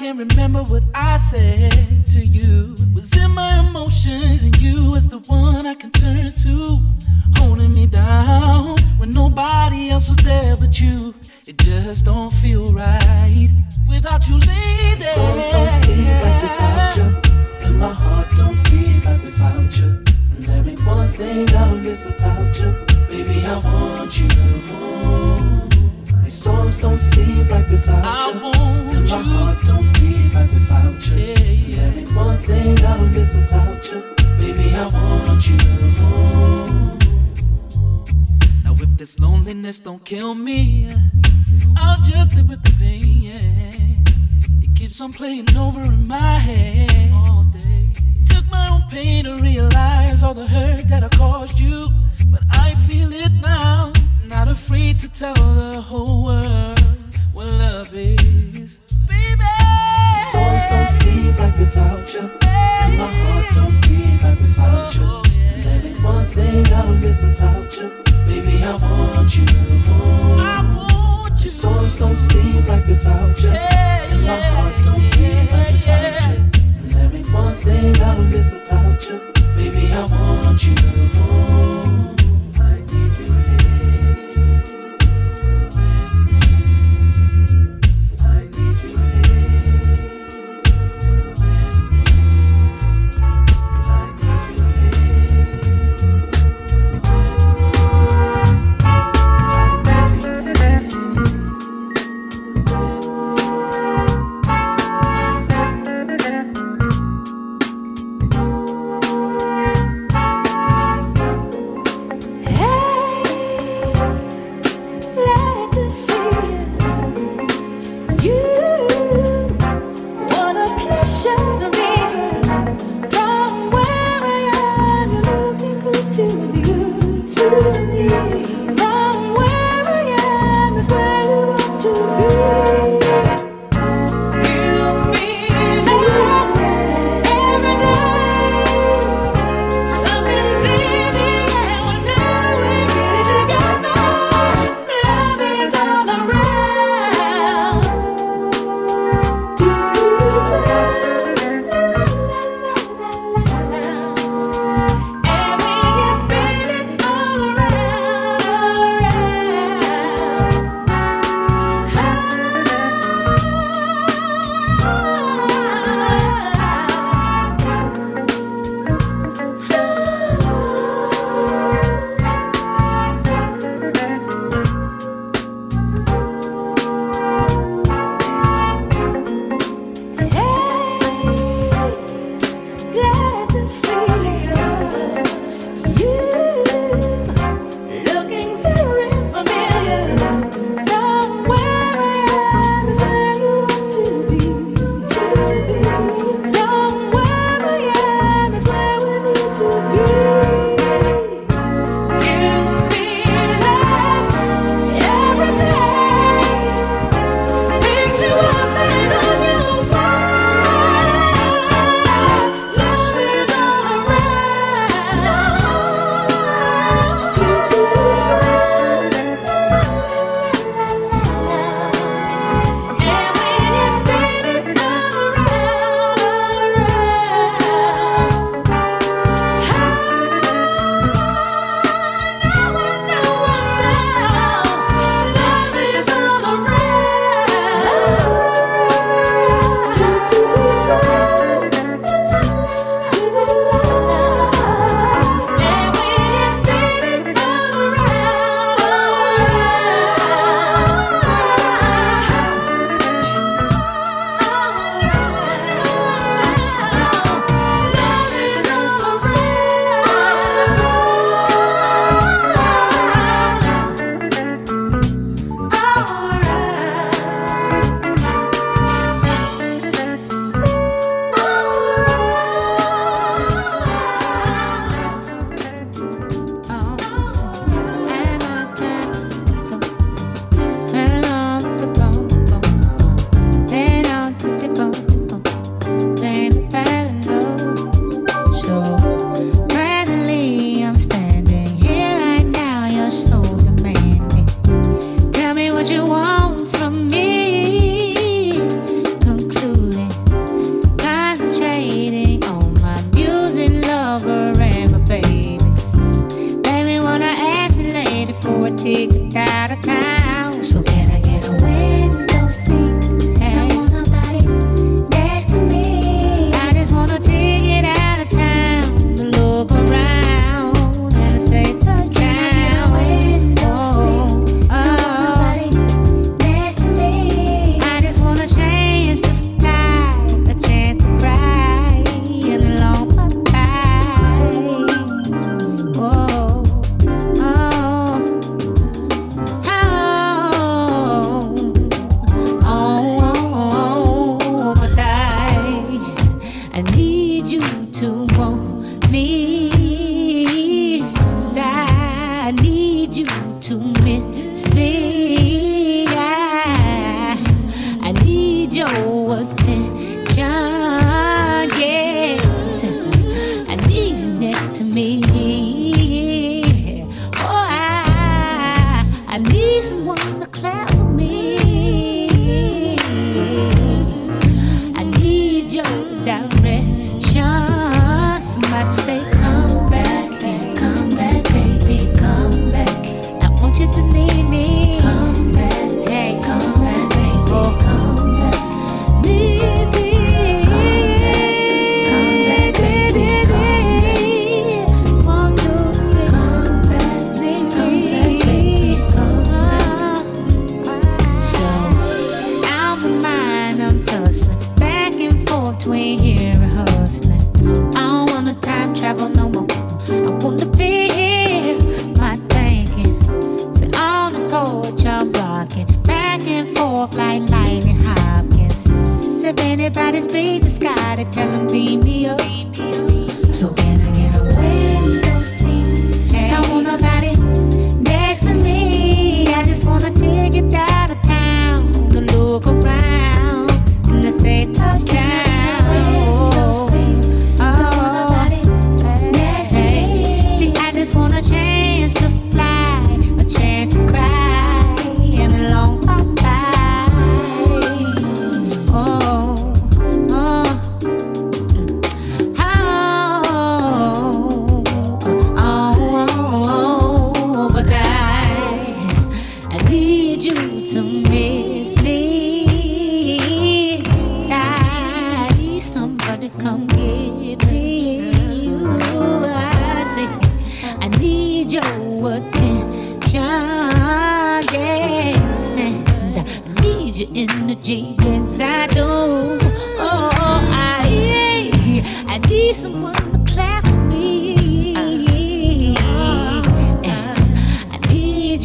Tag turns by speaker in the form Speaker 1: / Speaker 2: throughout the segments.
Speaker 1: Can't remember what I said to you. Was in my emotions, and you was the one I can turn to, holding me down when nobody else was there but you. It just don't feel right without you, lady.
Speaker 2: Souls don't see right without you, and my heart don't beat right without you. And there ain't one thing I'll miss about you, baby. I want you. Souls don't see right without
Speaker 1: I
Speaker 2: you,
Speaker 1: want
Speaker 2: and my
Speaker 1: you.
Speaker 2: heart don't beat right without you.
Speaker 1: Yeah, yeah.
Speaker 2: There ain't one thing I don't miss about you, baby. I want you.
Speaker 1: Now if this loneliness don't kill me, I'll just live with the pain. Yeah. It keeps on playing over in my head all day. Took my own pain to realize all the hurt that I caused you, but I feel it now. Not afraid to tell the whole world what love is, baby.
Speaker 2: Souls don't see right without you, and my heart don't beat right without you.
Speaker 1: Oh,
Speaker 2: And there ain't one thing I'll miss about you, baby. I want you.
Speaker 1: I want you.
Speaker 2: Souls don't see right without you,
Speaker 1: Yeah,
Speaker 2: and my heart don't beat right without you. And there ain't one thing I'll miss about you, baby. I want you. ya.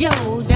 Speaker 3: Look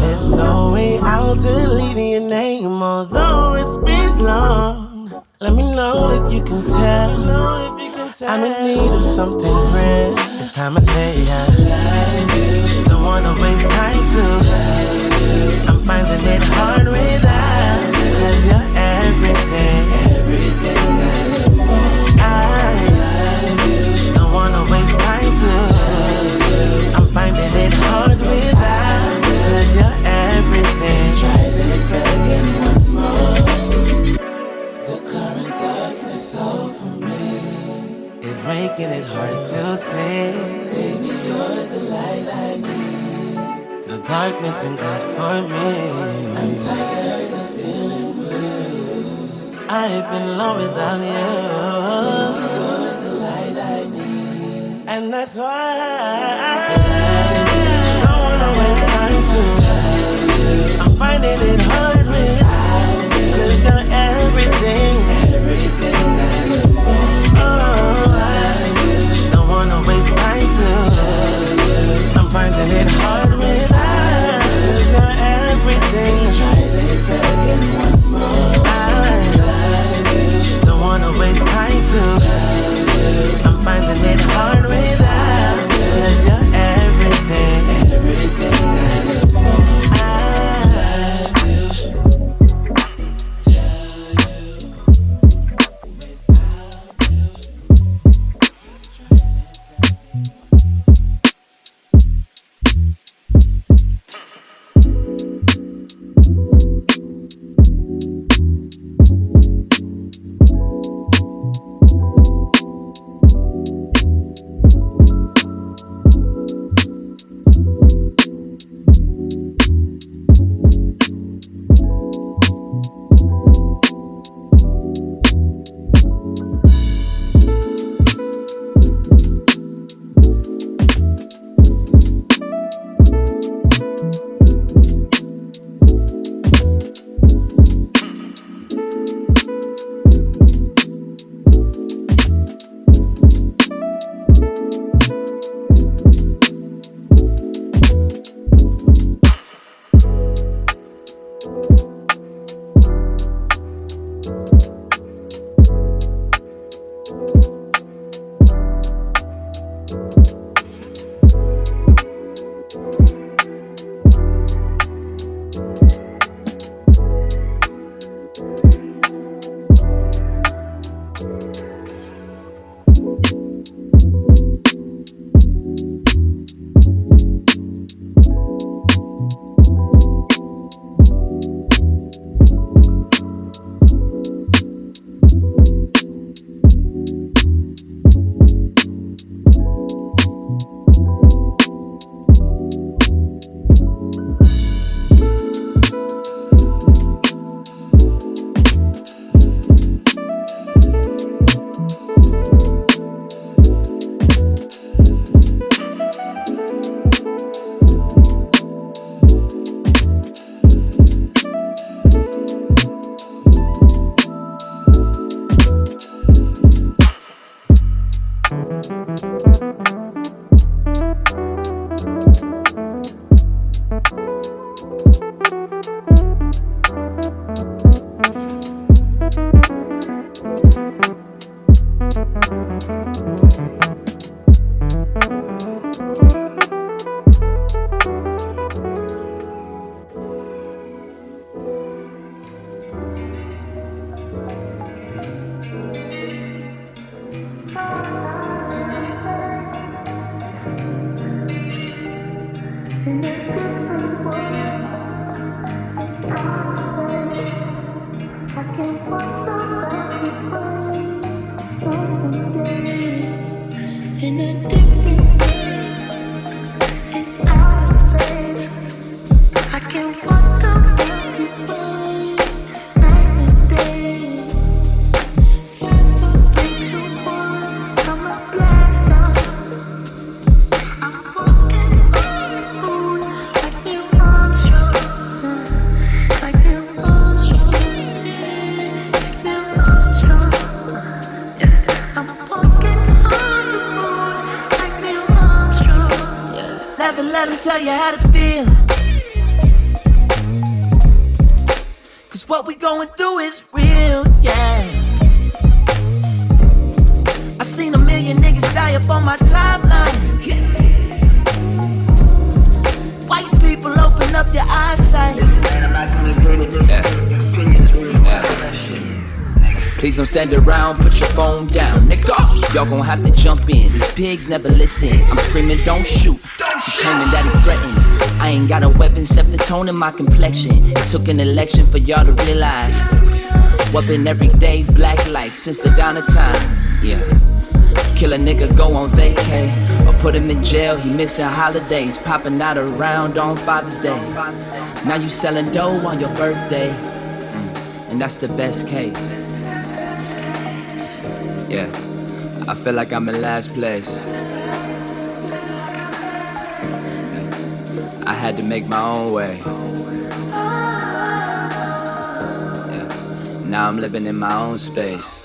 Speaker 4: There's no way I'll delete your name, although it's been long. Let me know if you can tell. I'm in need of something real. It's time I say I love you. Don't wanna waste time to. I'm finding it hard. making it hard to say. Baby, you're the light I need. The darkness ain't good for me. I'm tired of feeling blue. I've been low without you. Baby, you're the light I need. And that's why I don't wanna waste time to. I'm finding it hard without you. Cause you're everything. finding it hard without your everything. Let's try this again once more. I don't wanna waste time to. I'm finding it hard.
Speaker 5: Never listen. I'm screaming, don't shoot. I'm claiming that he threatened. I ain't got a weapon except the tone in my complexion. It took an election for y'all to realize. Been everyday black life since the dawn of time. Yeah. Kill a nigga, go on vacay. Or put him in jail, he missing holidays. Popping out around on Father's Day. Now you selling dough on your birthday. Mm. And that's the best case. Feel like I'm in last place. I had to make my own way. Now I'm living in my own space.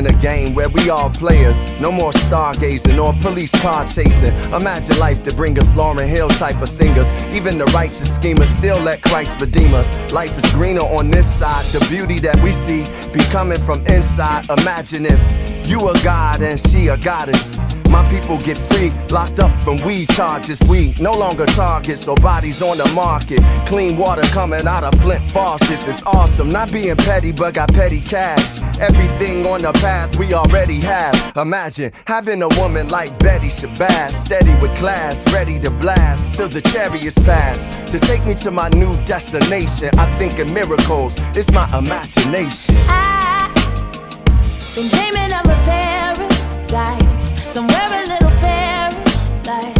Speaker 6: In a game where we all players. No more stargazing or police car chasing. Imagine life to bring us Lauryn Hill type of singers. Even the righteous schemers still let Christ redeem us. Life is greener on this side. The beauty that we see be coming from inside. Imagine if you a god and she a goddess. My people get free, locked up from weed charges. We no longer targets or bodies on the market. Clean water coming out of Flint faucets. It's awesome. Not being petty, but got petty cash. Everything on the path we already have. Imagine having a woman like Betty Shabazz, steady with class, ready to blast till the chariots pass. To take me to my new destination, I think in miracles. It's my imagination.
Speaker 3: I've been dreaming of a paradise somewhere a little Paris, like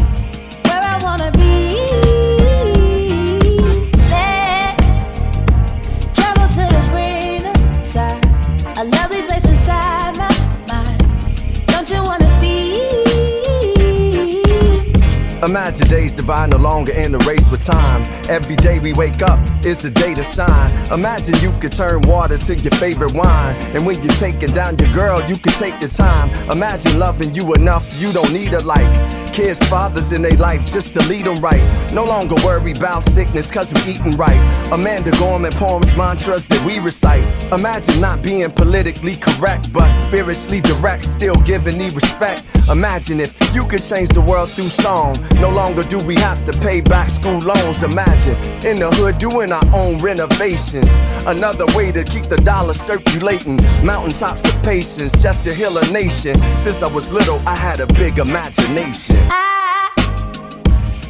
Speaker 6: Imagine days divine, no longer in the race with time. Every day we wake up is the day to shine. Imagine you could turn water to your favorite wine. And when you're taking down your girl, you can take your time. Imagine loving you enough, you don't need a like. Kids, fathers in their life just to lead them right. No longer worry about sickness cause we eating right. Amanda Gorman poems, mantras that we recite. Imagine not being politically correct, but spiritually direct, still giving me respect. Imagine if you could change the world through song. No longer do we have to pay back school loans. Imagine in the hood doing our own renovations. Another way to keep the dollar circulating. Mountaintops of patience just to heal a nation. Since I was little, I had a big imagination.
Speaker 3: I've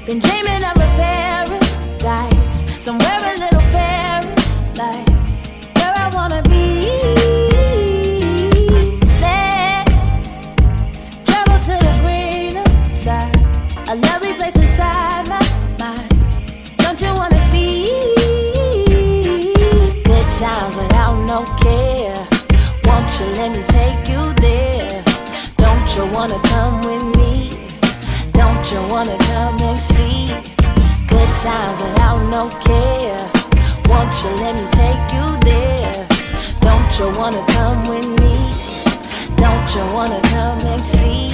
Speaker 3: been dreaming of a paradise, somewhere a little Paris, like no care. Won't you let me take you there? Don't you wanna come with me? Don't you wanna come and see good times without no care? Won't you let me take you there? Don't you wanna come with me? Don't you wanna come and see?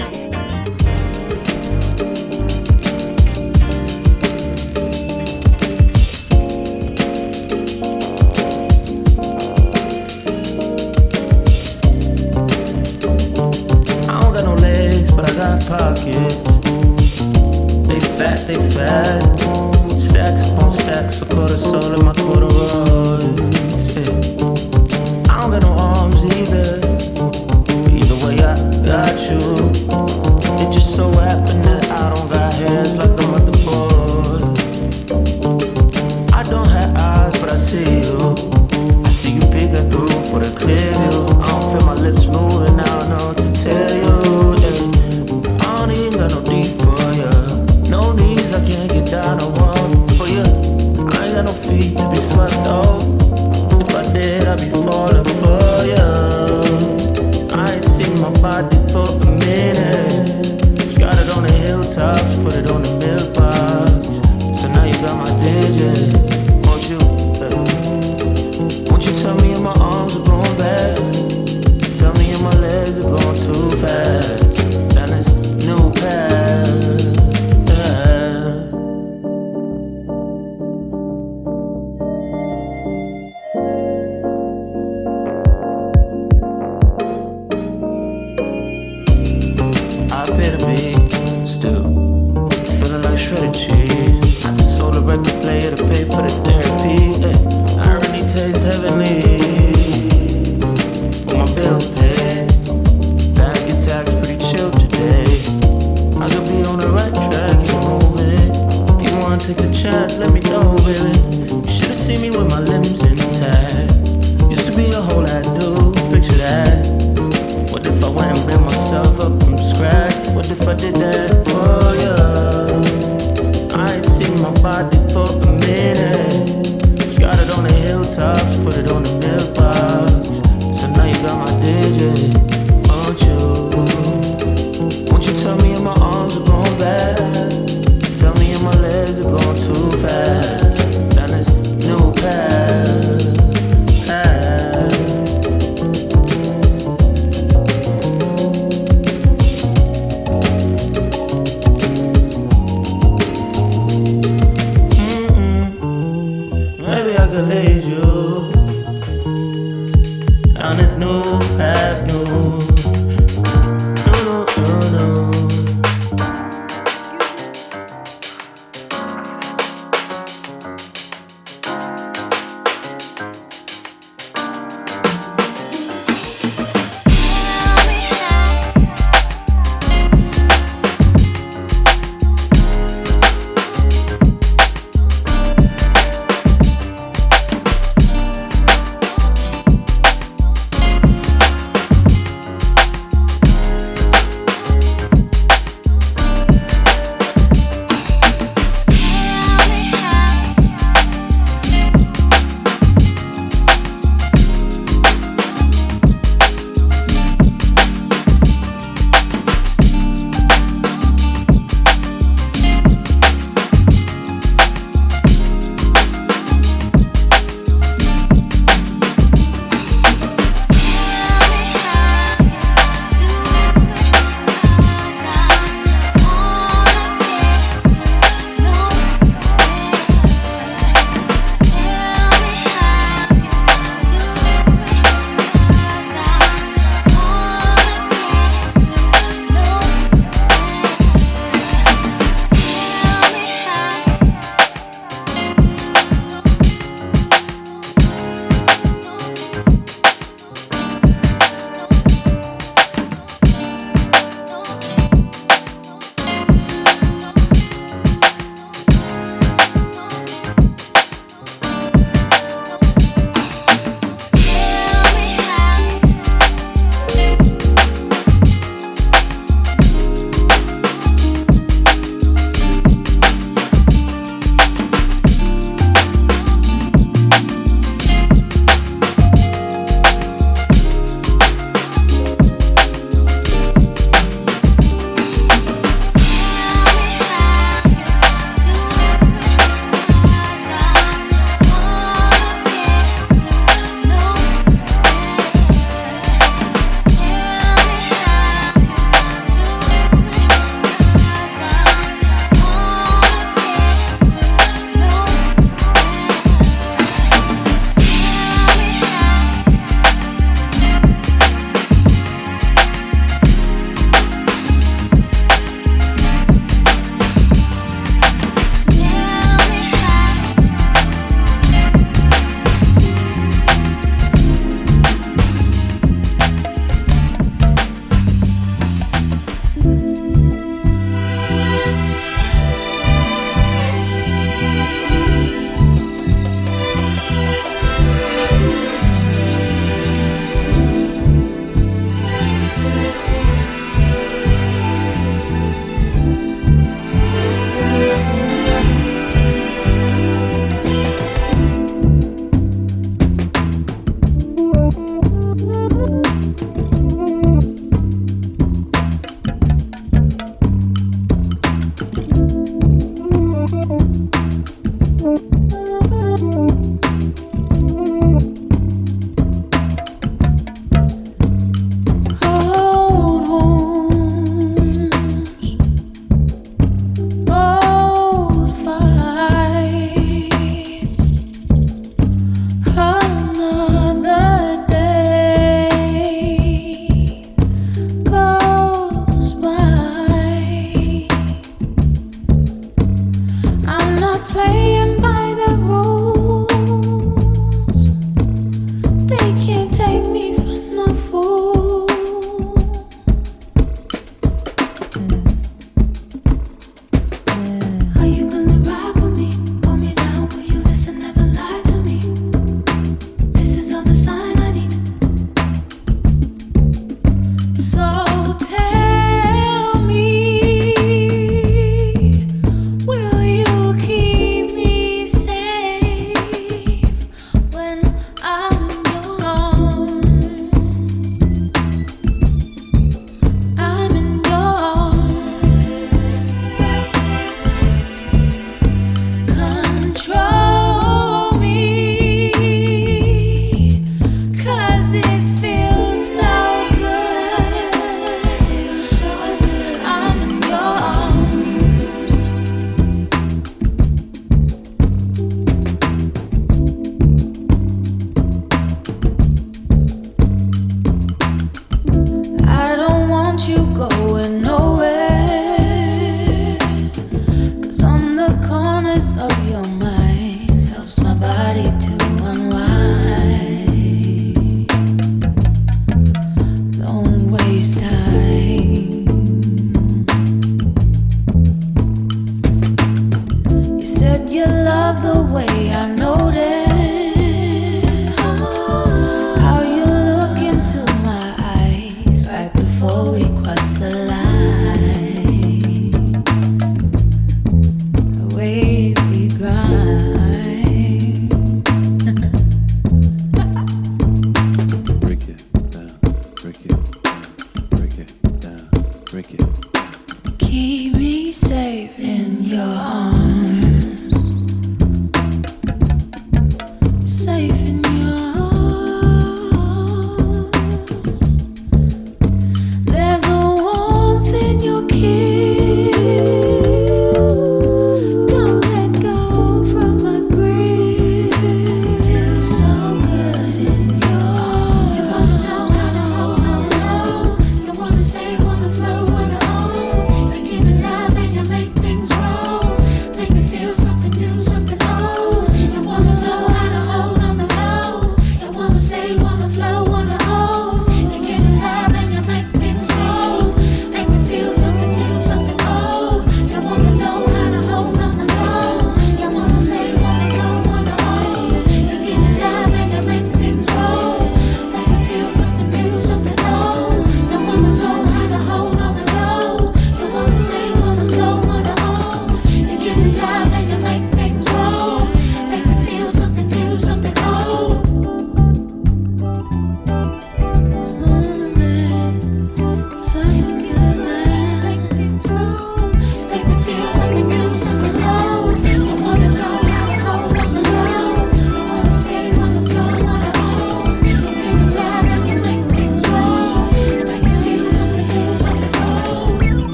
Speaker 2: Got pockets. They fat, they fat. Stacks upon stacks, a quarter soul in my corduroys. Yeah. I don't got no arms either. Either way, I got you. It just so happened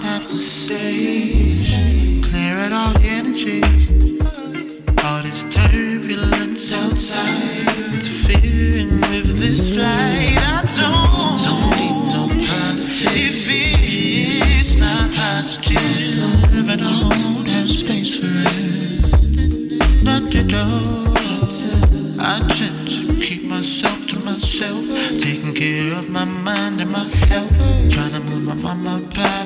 Speaker 7: might have to say, clear out all the energy. All this turbulence outside, interfering with this flight. I don't, don't need no politics. If it's not positive, I don't have space for it. But the all. I tend to keep myself to myself, taking care of my mind and my health, trying to move my mama
Speaker 8: back.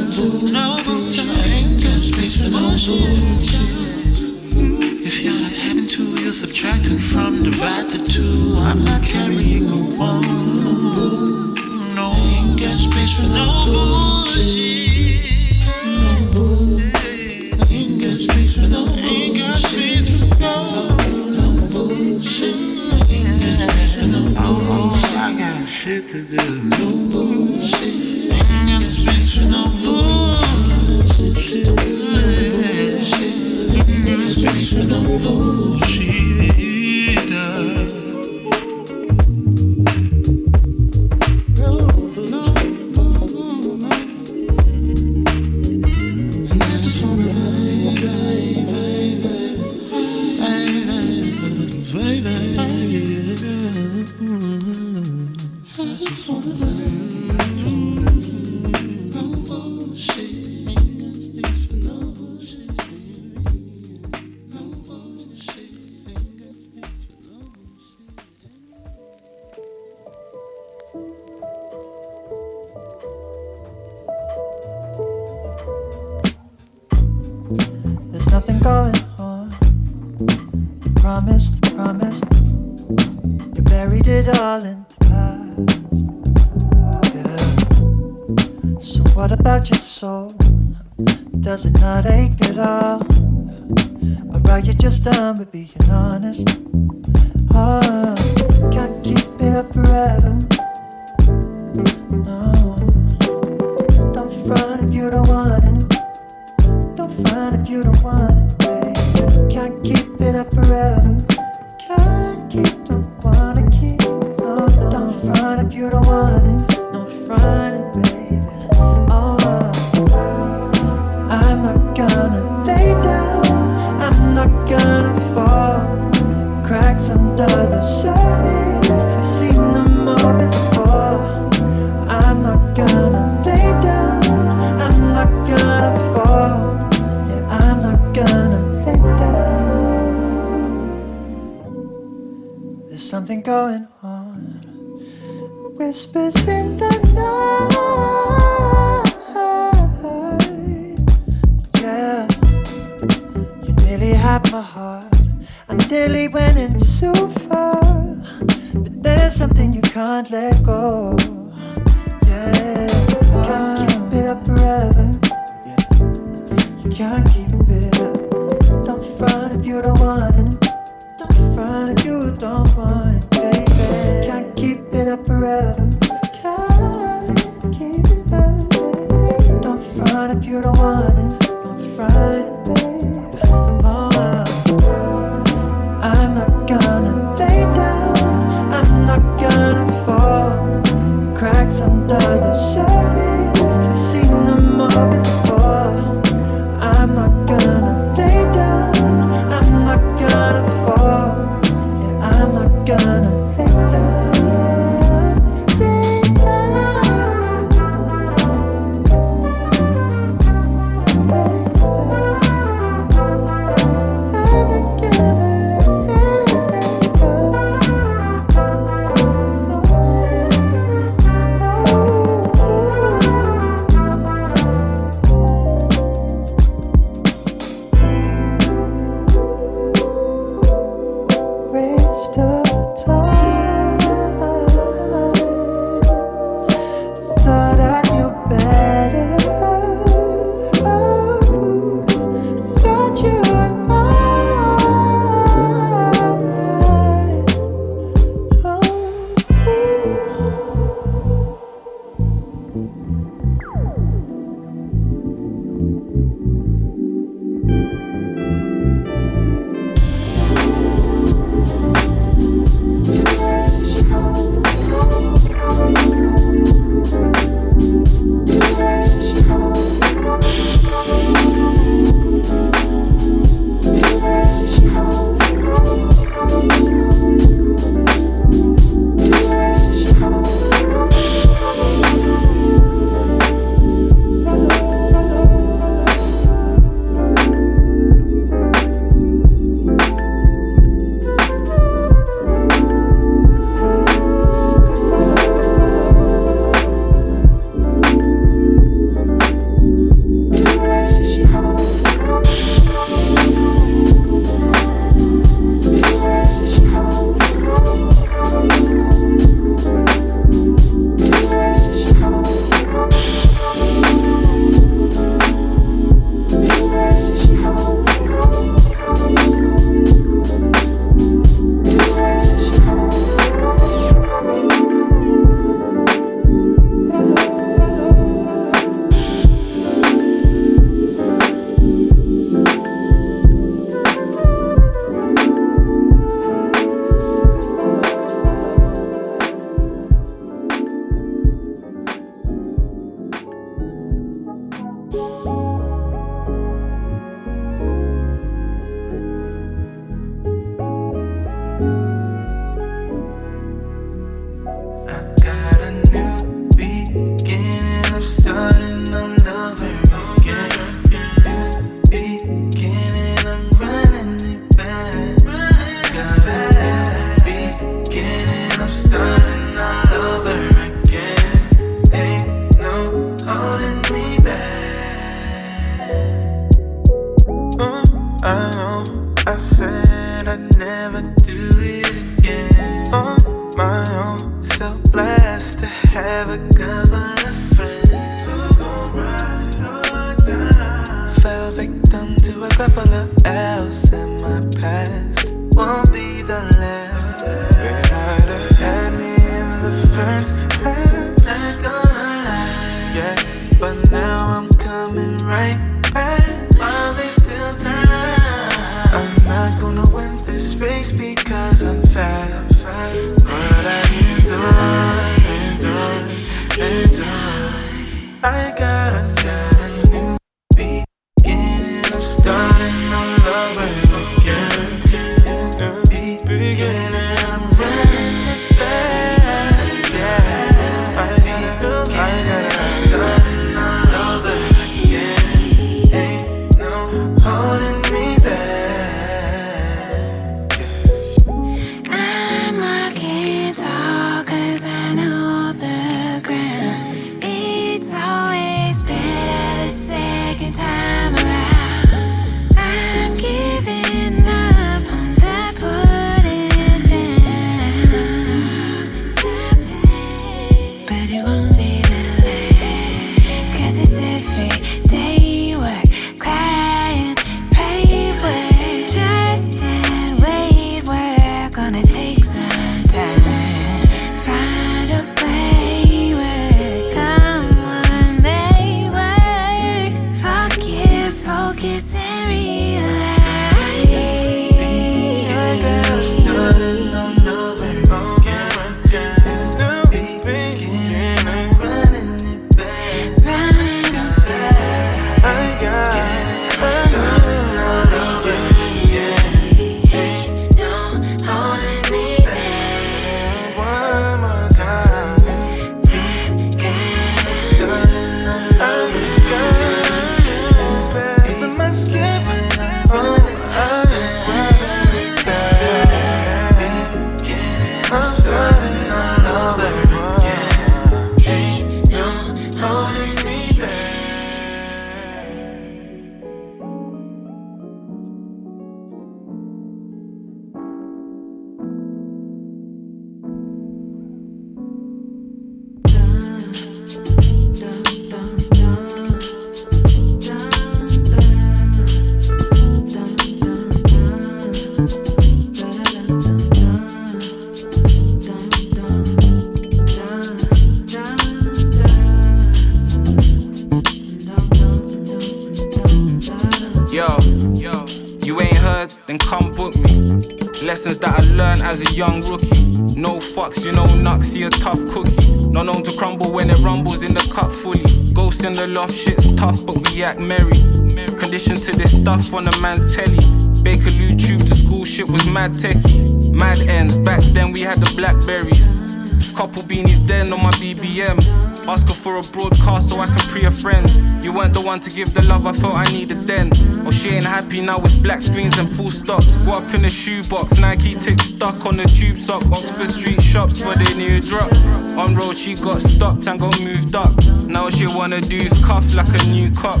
Speaker 8: Couple beanies then on my BBM. Asking for a broadcast so I can pre a friend. You weren't the one to give the love I felt I needed then. Oh, she ain't happy now, it's black screens and full stops. Go up in a shoebox, Nike tick stuck on the tube sock. Oxford Street shops for the new drop. On road, she got stopped and got moved up. Now she wanna do is cuff like a new cop.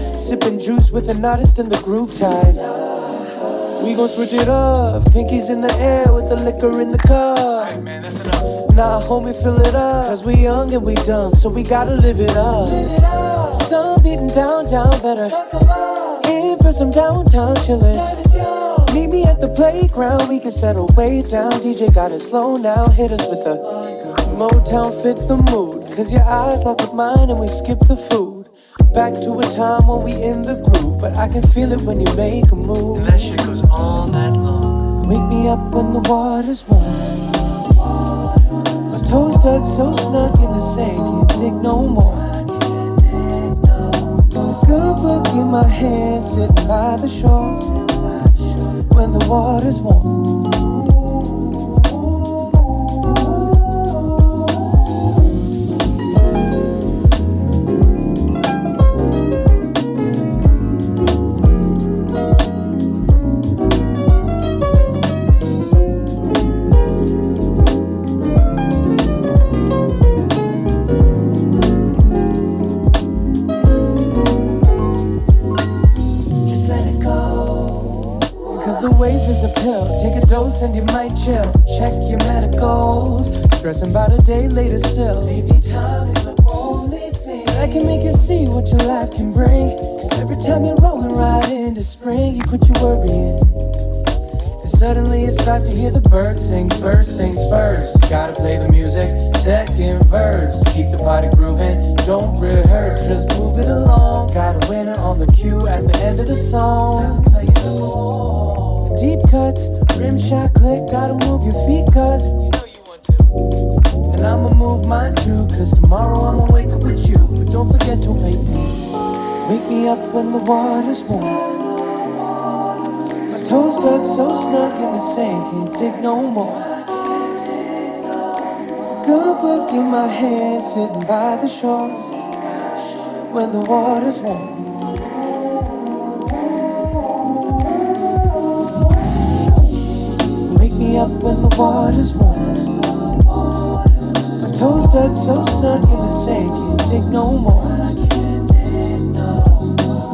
Speaker 9: Sipping juice with an artist in the groove time. We gon' switch it up. Pinkies in the air with the liquor in the cup.
Speaker 8: Hey man, that's enough.
Speaker 9: Nah, homie, fill it up. Cause we young and we dumb, so we gotta live it up. Sun beating down, down better. In for some downtown chillin'. Meet me at the playground, we can settle way down. DJ got it slow now, hit us with the Motown fit the mood. Cause your eyes lock with mine and we skip the food. Back to a time when we in the groove. But I can feel it when you make a move.
Speaker 2: And that shit goes all night long.
Speaker 9: Wake me up when the water's warm. My toes dug so snug in the sand, can't dig no more. Good book in my hand, sitting by the shore. When the water's warm. And you might chill. Check your medicals. Stressing about a day later still. Maybe time is the only thing that can make you see what your life can bring. Cause every time you're rolling right into spring, you quit your worrying. And suddenly it's time to hear the birds sing. First things first, gotta play the music. Second verse, keep the party grooving. Don't rehearse, just move it along. Got a winner on the cue at the end of the song. Deep cuts
Speaker 10: Rim shot click, gotta move your feet, cuz. You know you want to. And I'ma move mine too, cuz tomorrow I'ma wake up with you. But don't forget to wake me. Wake me up when the water's warm. My toes stuck so snug in the sand, can't dig no more. Good book in my hand, sitting by the shore. When the water's warm. up when the water's warm. My toes dug so snug in the sand, can't dig no more.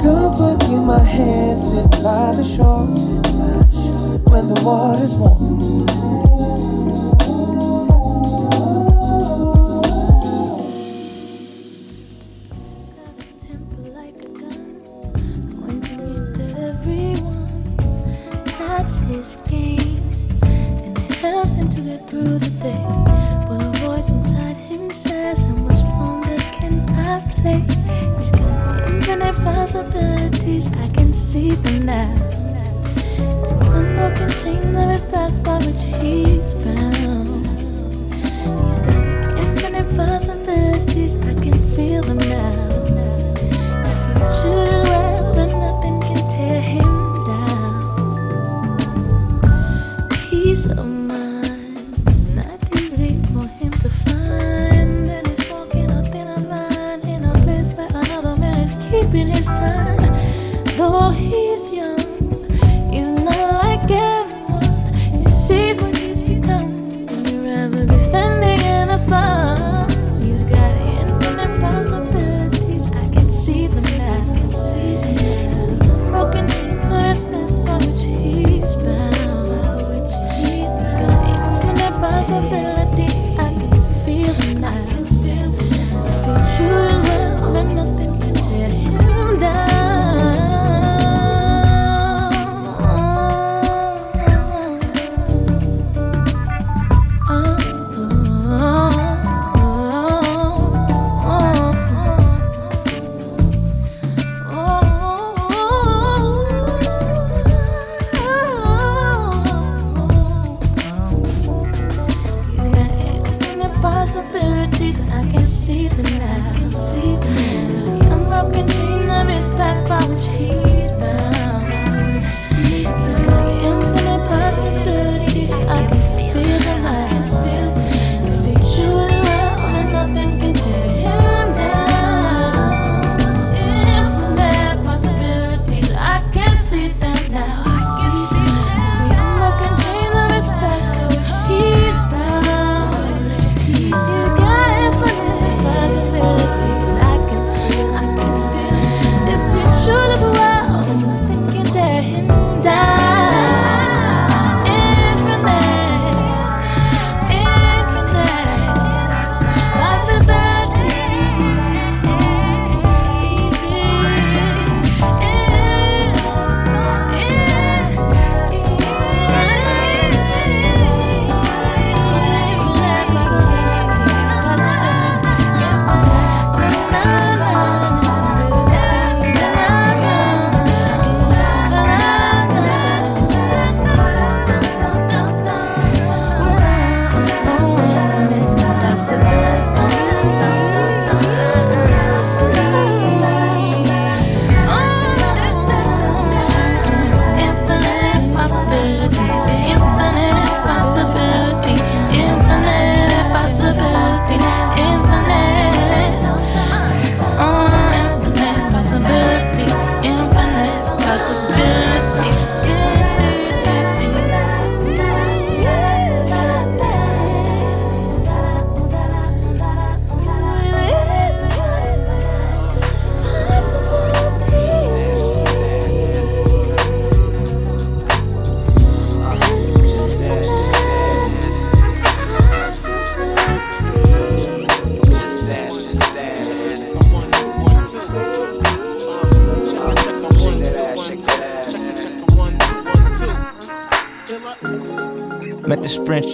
Speaker 10: Good book in my hand, sit by the shore. When the water's warm.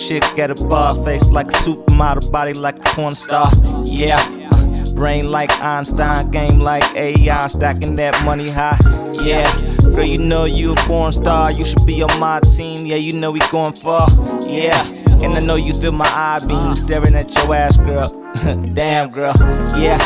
Speaker 11: Chick at a bar, face like a supermodel, body like a porn star. Yeah. Brain like Einstein, game like AI, stacking that money high. Yeah. Girl, you know you a porn star, you should be on my team. Yeah, you know we going far. Yeah. And I know you feel my eye beam staring at your ass, girl. Damn, girl. Yeah.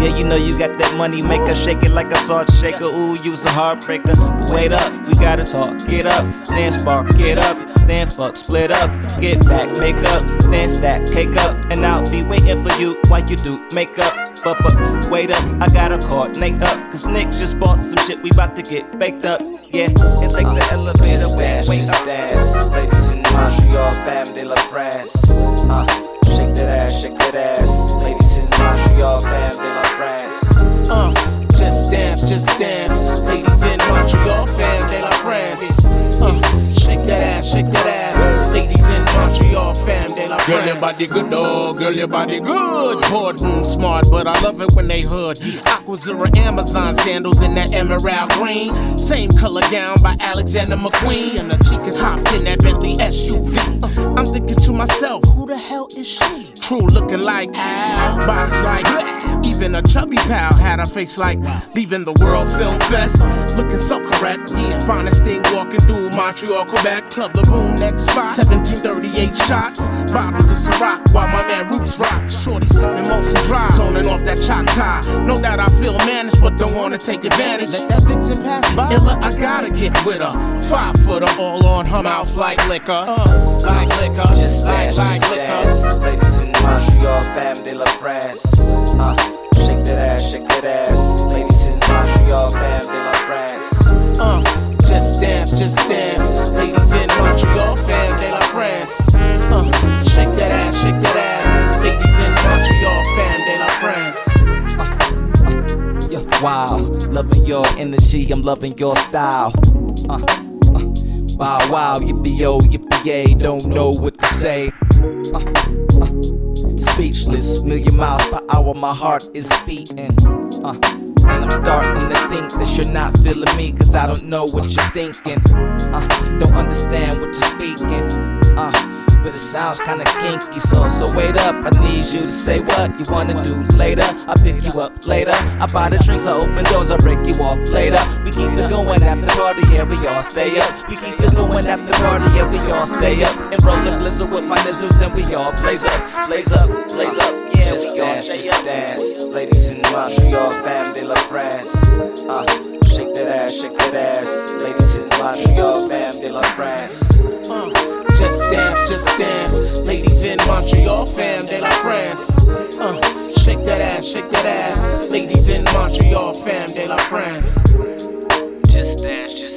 Speaker 11: Yeah, you know you got that money maker. Shake it like a salt shaker. Ooh, you's a heartbreaker. But wait up, we gotta talk. Get up, then spark. Get up, then fuck, split up, get back, make up, then stack, cake up, and I'll be waiting for you while you do makeup. But, but, wait up, I gotta coordinate up, cause Nick just bought some shit we about to get baked up. Yeah, and take the elevator,
Speaker 12: Just dance,
Speaker 11: wait
Speaker 12: just
Speaker 11: up.
Speaker 12: dance. Ladies in Montreal, fam de la France. Uh, shake that ass, shake that ass. Ladies in Montreal, fam de la France.
Speaker 13: Uh, dance, just dance. Ladies in Montreal, fam de la France. Uh, shake that ass, shake that ass. Ladies Montreal, fam la Girl, your body good, dog. Girl, your body good. Boardroom smart, but I love it when they hood. Aquazzura Amazon sandals in that emerald green. Same color gown by Alexander McQueen. And the chick is hopped in that Bentley SUV. Uh, I'm thinking to myself, who the hell is she? True looking like Al, bodies like that. Even a chubby pal had a face like leaving the World Film Fest. Looking so correct, yeah. Finest thing walking through Montreal, Quebec. Club the Boom next spot. 1738 shots. Bottles of Ciroc while my man Roots rock. Shorty sipping Molson Dry. Zoning off that tie. Know that I feel managed, but don't wanna take advantage. Let that vixen pass by. Illa, I gotta get with her. Five footer all on her mouth like liquor. Uh, like liquor.
Speaker 12: Just
Speaker 13: like, like liquor.
Speaker 12: dance. Ladies in Montreal, fam de la France. Uh, shake that ass, shake that ass. Ladies in Montreal, fam de la France.
Speaker 13: Uh, just dance, just dance. Ladies in Montreal, fam de la France. Uh, shake that ass, shake that ass. Ladies in Montreal, fam de la France.
Speaker 11: Yeah, wow, loving your energy, I'm loving your style. Uh, uh, wow, wow, yippee yo, yippee yay, don't know what to say. Uh, uh, speechless, million miles per hour, my heart is beating. Uh, and I'm starting to think that you're not feeling me, cause I don't know what you're thinking. Uh, don't understand what you're speaking. Uh, but it sounds kinda kinky, so so wait up. I need you to say what you wanna do later. I pick you up later. I buy the drinks, I open doors, I break you off later. We keep it going after party, yeah, we all stay up. We keep it going after party, yeah, we all stay up. And roll the blizzard with my nizzles, and we all blaze up, blaze up, blaze up
Speaker 12: just dance, just dance. Ladies in Montreal, fam de la France. Uh, shake that ass, shake that ass. Ladies in Montreal, fam de la France.
Speaker 13: Uh, just dance, just dance. Ladies in Montreal, fam de la France. Uh, shake that ass, shake that ass. Ladies in Montreal, fam de la France. Just dance, just